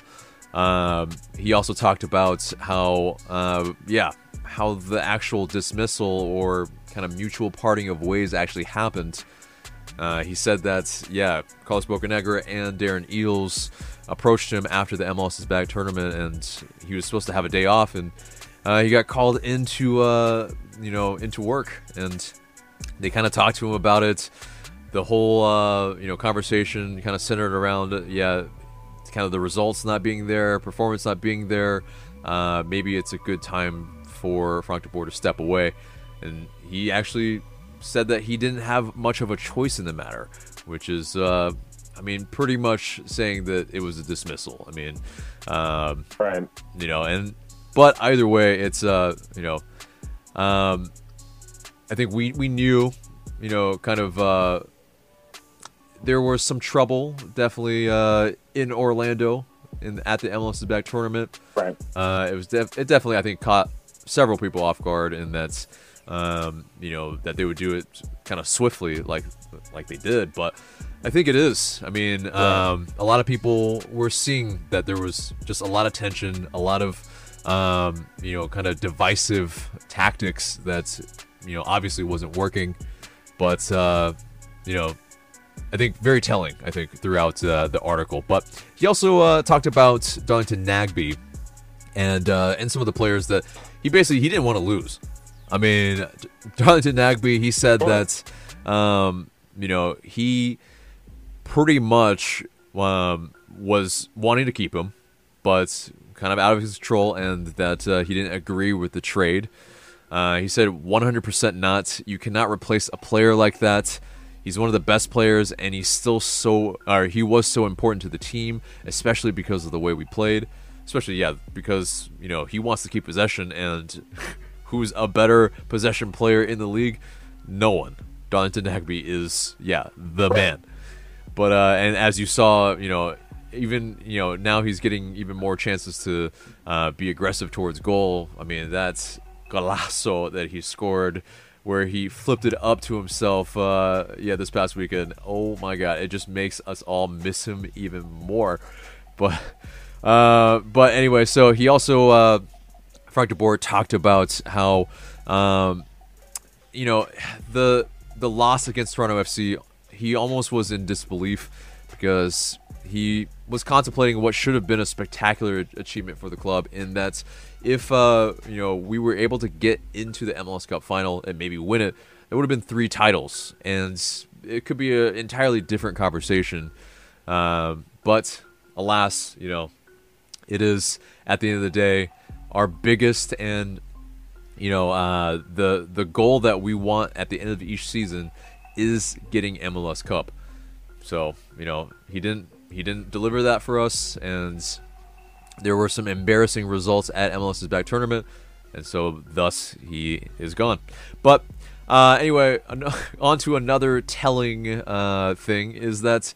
A: Um, he also talked about how, uh, yeah, how the actual dismissal or kind of mutual parting of ways actually happened. Uh, he said that, yeah, Carlos Bocanegra and Darren Eales approached him after the MLS's Back tournament, and he was supposed to have a day off, and uh, he got called into, uh, you know, into work, and they kind of talked to him about it. The whole, uh, you know, conversation kind of centered around, yeah, kind of the results not being there, performance not being there. Uh, maybe it's a good time for Frank de Boer to step away, and he actually said that he didn't have much of a choice in the matter, which is uh, I mean, pretty much saying that it was a dismissal. I mean, um,
C: Right.
A: you know, and but either way, it's uh, you know, um, I think we we knew, you know, kind of uh, there was some trouble definitely uh in Orlando in at the MLS Back tournament.
C: Right.
A: Uh, it was def- it definitely I think caught several people off guard, and that's um, you know that they would do it kind of swiftly like like they did. But I think it is. I mean, um, a lot of people were seeing that there was just a lot of tension, a lot of um, you know kind of divisive tactics that you know obviously wasn't working, but uh, you know I think very telling. I think throughout uh, the article, but he also uh, talked about Darlington Nagbe and uh, and some of the players that he basically he didn't want to lose. I mean, Darlington Nagbe, he said that um, you know he pretty much um, was wanting to keep him, but kind of out of his control, and that uh, he didn't agree with the trade. Uh, he said 100% not. You cannot replace a player like that. He's one of the best players, and he's still so, or he was so important to the team, especially because of the way we played. Especially, yeah, because you know he wants to keep possession, and who's a better possession player in the league? No one. Darlington Nagbe is, yeah, the man. But uh, and as you saw, you know, even you know now he's getting even more chances to uh, be aggressive towards goal. I mean, that's golazo that he scored, where he flipped it up to himself. Uh, yeah, this past weekend. Oh my God, it just makes us all miss him even more. But uh, but anyway, so he also uh, Frank de Boer talked about how um, you know the the loss against Toronto FC. He almost was in disbelief because he was contemplating what should have been a spectacular achievement for the club. In that, if uh, you know we were able to get into the MLS Cup final and maybe win it, it would have been three titles, and it could be an entirely different conversation. Um, but alas, you know, it is at the end of the day our biggest and you know uh, the the goal that we want at the end of each season is getting MLS Cup. So you know he didn't he didn't deliver that for us, and there were some embarrassing results at MLS's back tournament, and so thus he is gone. But uh, anyway, on to another telling uh, thing is that.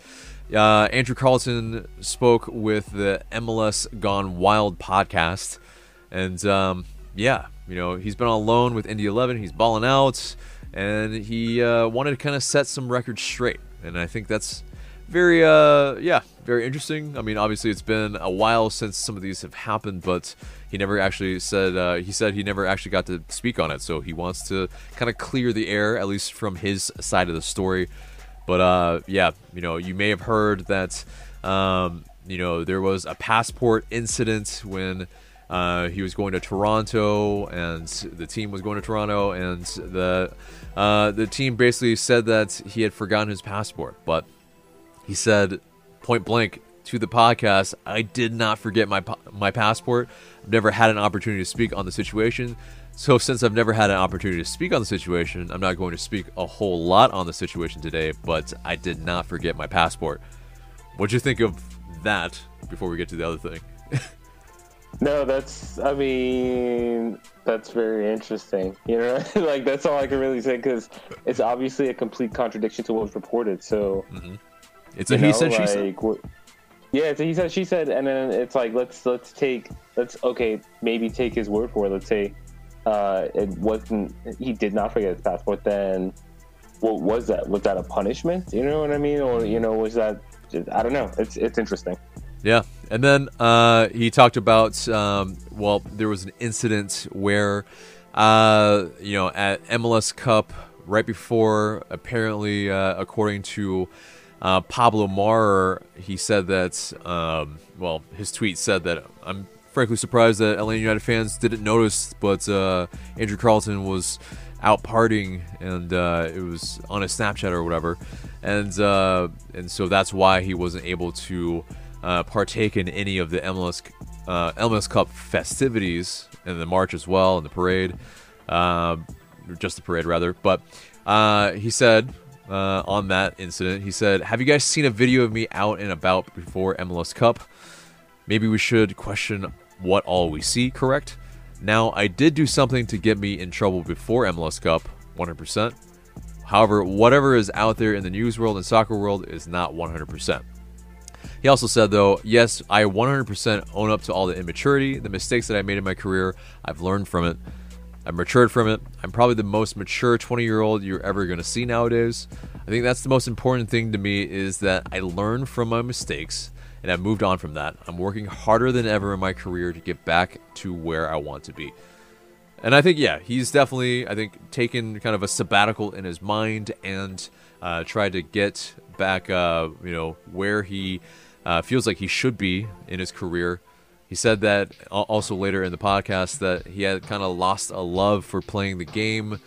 A: Uh, Andrew Carleton spoke with the MLS Gone Wild podcast, and um, yeah, you know he's been on loan with Indy 11. He's balling out, and he uh, wanted to kind of set some records straight. And I think that's very, uh, yeah, very interesting. I mean, obviously it's been a while since some of these have happened, but he never actually said. Uh, he said he never actually got to speak on it, so he wants to kind of clear the air, at least from his side of the story. But uh, yeah, you know, you may have heard that um, you know there was a passport incident when uh, he was going to Toronto, and the team was going to Toronto, and the uh, the team basically said that he had forgotten his passport. But he said point blank to the podcast, "I did not forget my my passport. I've never had an opportunity to speak on the situation." So, since I've never had an opportunity to speak on the situation, I'm not going to speak a whole lot on the situation today, but I did not forget my passport. What'd you think of that before we get to the other thing?
C: No, that's. I mean, that's very interesting. You know, like that's all I can really say because it's obviously a complete contradiction to what was reported. So mm-hmm.
A: It's a he
C: know,
A: said, she said.
C: wh- Yeah, so he said, she said, and then it's like let's let's take let's okay maybe take his word for it. Let's say uh, it wasn't he did not forget his passport. Then what was that? Was that a punishment? You know what I mean? Or you know was that? I don't know. It's it's interesting.
A: Yeah, and then uh, he talked about um, well, there was an incident where uh, you know at MLS Cup right before, apparently, uh, according to uh, Pablo Maurer, he said that um, well, his tweet said that I'm frankly surprised that LA United fans didn't notice, but uh, Andrew Carleton was out partying and uh, it was on his Snapchat or whatever, and uh, and so that's why he wasn't able to uh, partake in any of the MLS uh, MLS Cup festivities and the march as well and the parade, just the parade rather. But he said, uh, on that incident. He said, "Have you guys seen a video of me out and about before MLS Cup? Maybe we should question what all we see. Correct? Now, I did do something to get me in trouble before MLS Cup, 100%. However, whatever is out there in the news world and soccer world is not 100%." He also said, though, yes, I 100% own up to all the immaturity, the mistakes that I made in my career. I've learned from it. I've matured from it. I'm probably the most mature 20 year old you're ever going to see nowadays. I think that's the most important thing to me is that I learn from my mistakes and I've moved on from that. I'm working harder than ever in my career to get back to where I want to be. And I think, yeah, he's definitely, I think, taken kind of a sabbatical in his mind and uh, tried to get back, uh, you know, where he uh, feels like he should be in his career. He said that also later in the podcast that he had kind of lost a love for playing the game,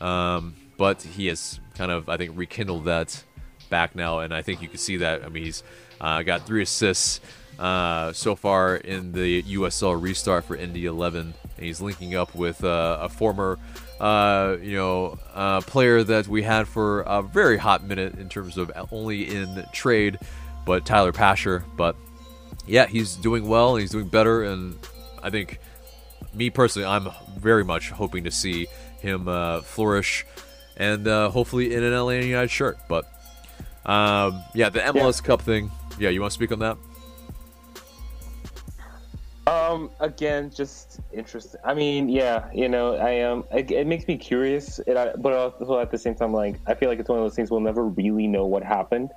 A: um, but he has kind of I think rekindled that back now, and I think you can see that. I mean, he's uh, got three assists uh, so far in the USL restart for Indy 11, and he's linking up with uh, a former. Uh, you know, uh, player that we had for a very hot minute in terms of only in trade, but Tyler Pasher. But yeah, he's doing well and he's doing better. And I think, me personally, I'm very much hoping to see him uh, flourish and uh, hopefully in an LA United shirt. But um, yeah, the MLS yeah. Cup thing. Yeah, you want to speak on that?
C: Um, again, just interesting. I mean, yeah, you know, I um, it, it makes me curious, I, but also at the same time, like, I feel like it's one of those things we'll never really know what happened.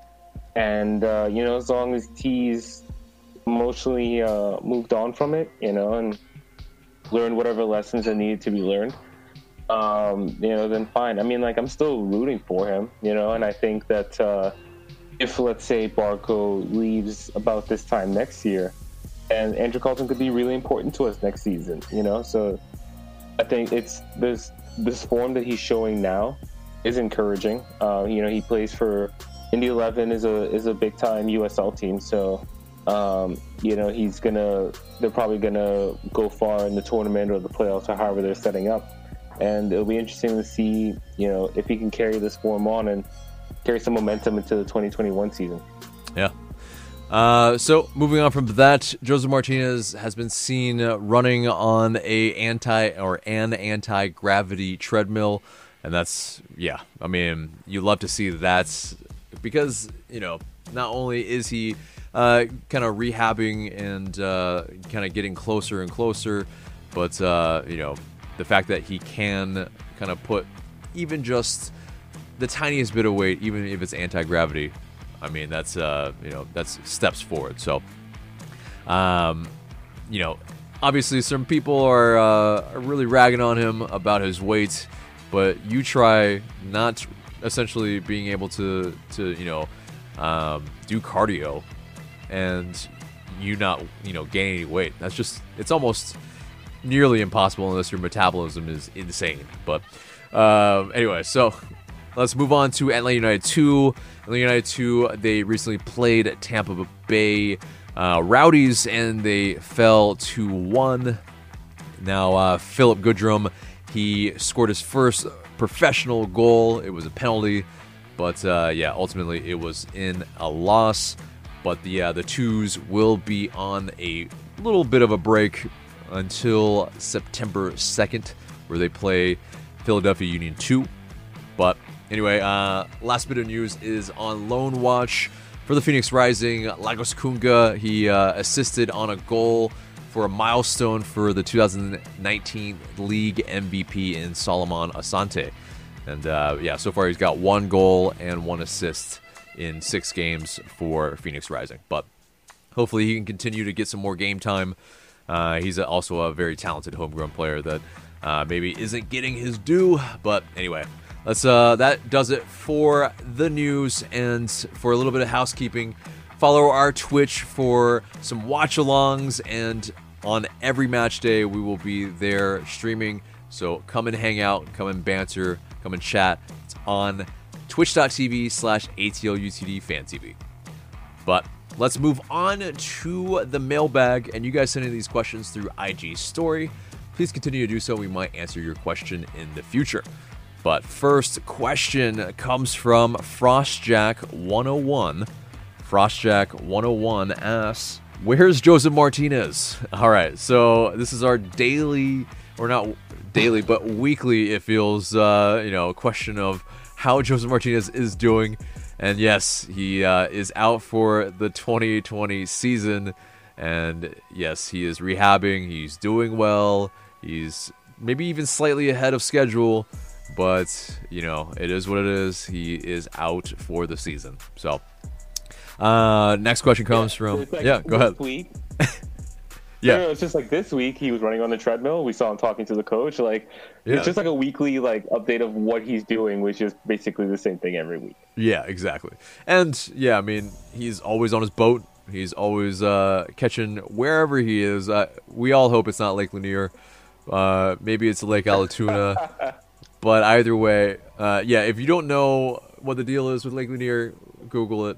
C: And uh, you know, as long as he's emotionally uh, moved on from it, you know, and learned whatever lessons that needed to be learned, um, you know, then fine. I mean, like, I'm still rooting for him, you know, and I think that uh, if, let's say, Barco leaves about this time next year, and Andrew Carleton could be really important to us next season, you know, so I think it's this this form that he's showing now is encouraging. Uh, you know, he plays for Indy 11 is a is a big time USL team, so um, you know, he's gonna. They're probably gonna go far in the tournament or the playoffs or however they're setting up, and it'll be interesting to see, you know, if he can carry this form on and carry some momentum into the 2021 season.
A: Yeah. Uh, so moving on from that, Josef Martinez has been seen running on a anti or an anti gravity treadmill, and that's yeah. I mean, you love to see that's because you know not only is he uh, kind of rehabbing and uh, kind of getting closer and closer. But uh, you know, the fact that he can kind of put even just the tiniest bit of weight, even if it's anti gravity, I mean that's uh, you know that's steps forward. So, um, you know, obviously some people are, uh, are really ragging on him about his weight, but you try not essentially being able to to you know um, do cardio and you not you know gain any weight. That's just it's almost nearly impossible unless your metabolism is insane. But uh, anyway, so let's move on to Atlanta United 2. Atlanta United 2, they recently played Tampa Bay uh, Rowdies and they fell to 1. Now, uh, Philip Goodrum, he scored his first professional goal. It was a penalty, but uh, yeah, ultimately it was in a loss. But the uh, the twos will be on a little bit of a break until September 2nd, where they play Philadelphia Union 2. But anyway, uh, last bit of news is on loan watch for the Phoenix Rising. Lagos Kunga, he uh, assisted on a goal for a milestone for the 2019 league MVP in Solomon Asante. And uh, yeah, so far he's got one goal and one assist in six games for Phoenix Rising. But hopefully he can continue to get some more game time. Uh, he's also a very talented homegrown player that uh, maybe isn't getting his due. But anyway, let's. Uh, that does it for the news and for a little bit of housekeeping. Follow our Twitch for some watch-alongs, and on every match day we will be there streaming. So come and hang out, come and banter, come and chat. It's on twitch.tv slash ATLUTD fan TV. But let's move on to the mailbag. And you guys sending these questions through IG story. Please continue to do so. We might answer your question in the future. But first question comes from Frostjack101. Frostjack101 asks, Where's Josef Martinez? All right, so this is our daily, or not daily, but weekly, it feels, uh, you know, a question of how Josef Martinez is doing. And yes, he uh, is out for the 2020 season. And yes, he is rehabbing. He's doing well. He's maybe even slightly ahead of schedule. But, you know, it is what it is. He is out for the season. So, uh, next question comes
C: Yeah,
A: from.
C: like
A: yeah, go ahead. Yeah.
C: It's just like this week he was running on the treadmill. We saw him talking to the coach. Like
A: Yeah.
C: it's just like a weekly like update of what he's doing, which is basically the same thing every week.
A: Yeah, exactly. And yeah, I mean, he's always on his boat. He's always uh, catching wherever he is. Uh, we all hope it's not Lake Lanier. Uh, maybe it's Lake Allatoona. but either way, uh, yeah, if you don't know what the deal is with Lake Lanier, Google it.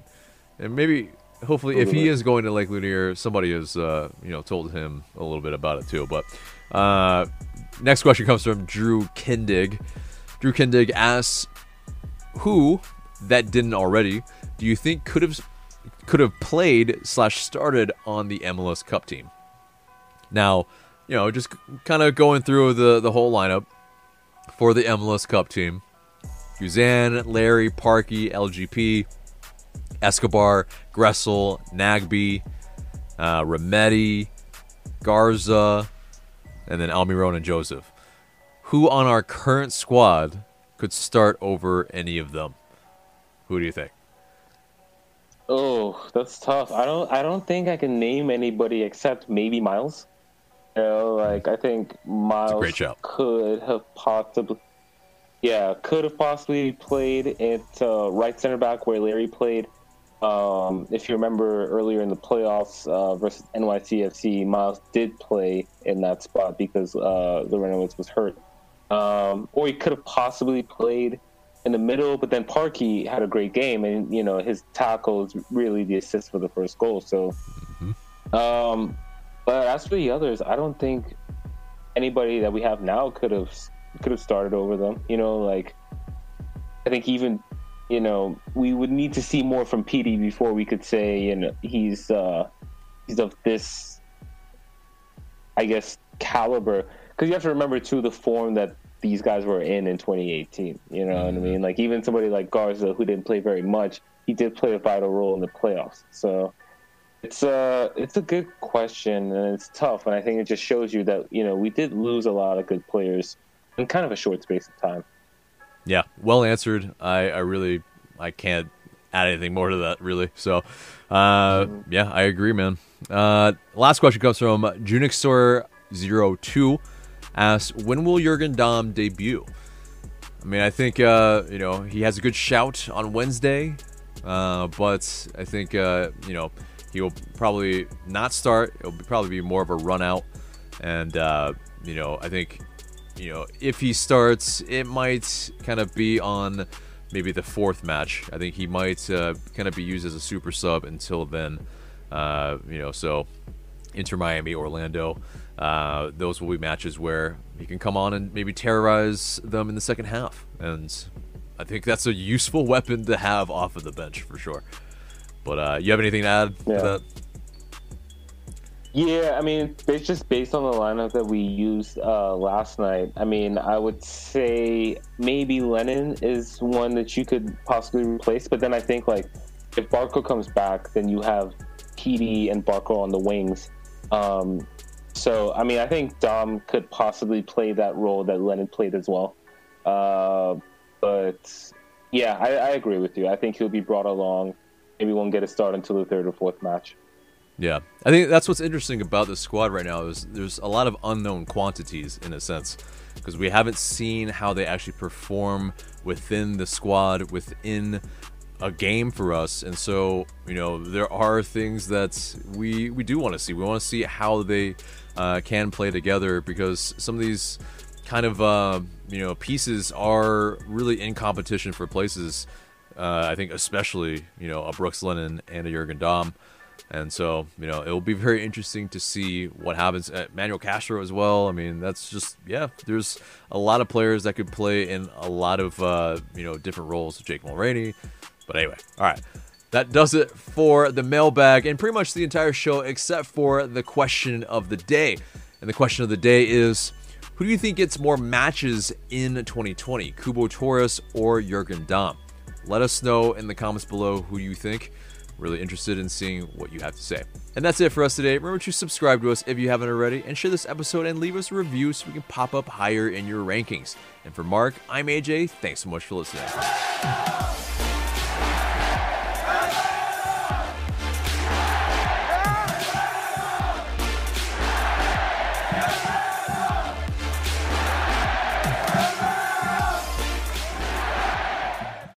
A: And maybe, hopefully, if he is going to Lake Lanier, somebody has, uh, you know, told him a little bit about it too. But uh, next question comes from Drew Kindig. Drew Kindig asks, who that didn't already do you think could have could have played slash started on the MLS Cup team? Now, you know, just kind of going through the the whole lineup for the MLS Cup team: Guzan, Larry, Parky, LGP, Escobar, Gressel, Nagbe, uh, Remedi, Garza, and then Almiron and Josef. Who on our current squad could start over any of them? Who do you think?
C: Oh, that's tough. I don't I don't think I can name anybody except maybe Miles. You know, like I think Miles could have possibly yeah, could have possibly played at uh, right center back where Larry played. Um, if you remember earlier in the playoffs uh, versus NYCFC, Miles did play in that spot because uh, Lorenowitz was hurt. Um, or he could have possibly played in the middle, but then Parkey had a great game, and you know his tackle is really the assist for the first goal. So, um, but as for the others, I don't think anybody that we have now could have could have started over them. You know, like I think even you know we would need to see more from Pity before we could say you know he's uh, he's of this, I guess, caliber. Because you have to remember too the form that these guys were in in 2018. You know what I mean? Like even somebody like Garza who didn't play very much, he did play a vital role in the playoffs. So it's a it's a good question and it's tough, and I think it just shows you that you know we did lose a lot of good players in kind of a short space of time.
A: Yeah, well answered. I, I really I can't add anything more to that really. So uh, yeah, I agree, man. Uh, last question comes from Junixor02 asks when will Jurgen Damm debut? I mean, I think uh, you know he has a good shout on Wednesday, uh, but I think uh, you know he will probably not start. It'll probably be more of a run out, and uh, you know I think you know if he starts, it might kind of be on maybe the fourth match. I think he might uh, kind of be used as a super sub until then. Uh, you know, so Inter Miami, Orlando. Uh, those will be matches where he can come on and maybe terrorize them in the second half, and I think that's a useful weapon to have off of the bench for sure. But uh, you have anything to add
C: Yeah.
A: to that?
C: Yeah, I mean, it's just based on the lineup that we used uh, last night. I mean, I would say maybe Lennon is one that you could possibly replace, but then I think like if Barco comes back, then you have Pity and Barco on the wings. Um, so I mean, I think Damm could possibly play that role that Lennon played as well. Uh, but yeah, I, I agree with you. I think he'll be brought along. Maybe won't get a start until the third or fourth match.
A: Yeah, I think that's what's interesting about this squad right now is there's a lot of unknown quantities in a sense because we haven't seen how they actually perform within the squad within a game for us, and so you know there are things that we we do want to see. We want to see how they uh, can play together because some of these kind of uh, you know pieces are really in competition for places. Uh, I think especially you know a Brooks Lennon and a Jurgen Damm. And so, you know, it will be very interesting to see what happens at Manuel Castro as well. I mean, that's just, yeah, there's a lot of players that could play in a lot of, uh, you know, different roles. Jake Mulraney. But anyway, all right. That does it for the mailbag and pretty much the entire show, except for the question of the day. And the question of the day is who do you think gets more matches in 2020, Cubo Torres or Jurgen Damm? Let us know in the comments below who you think. Really interested in seeing what you have to say. And that's it for us today. Remember to subscribe to us if you haven't already, and share this episode and leave us a review so we can pop up higher in your rankings. And for Mark, I'm AJ. Thanks so much for listening.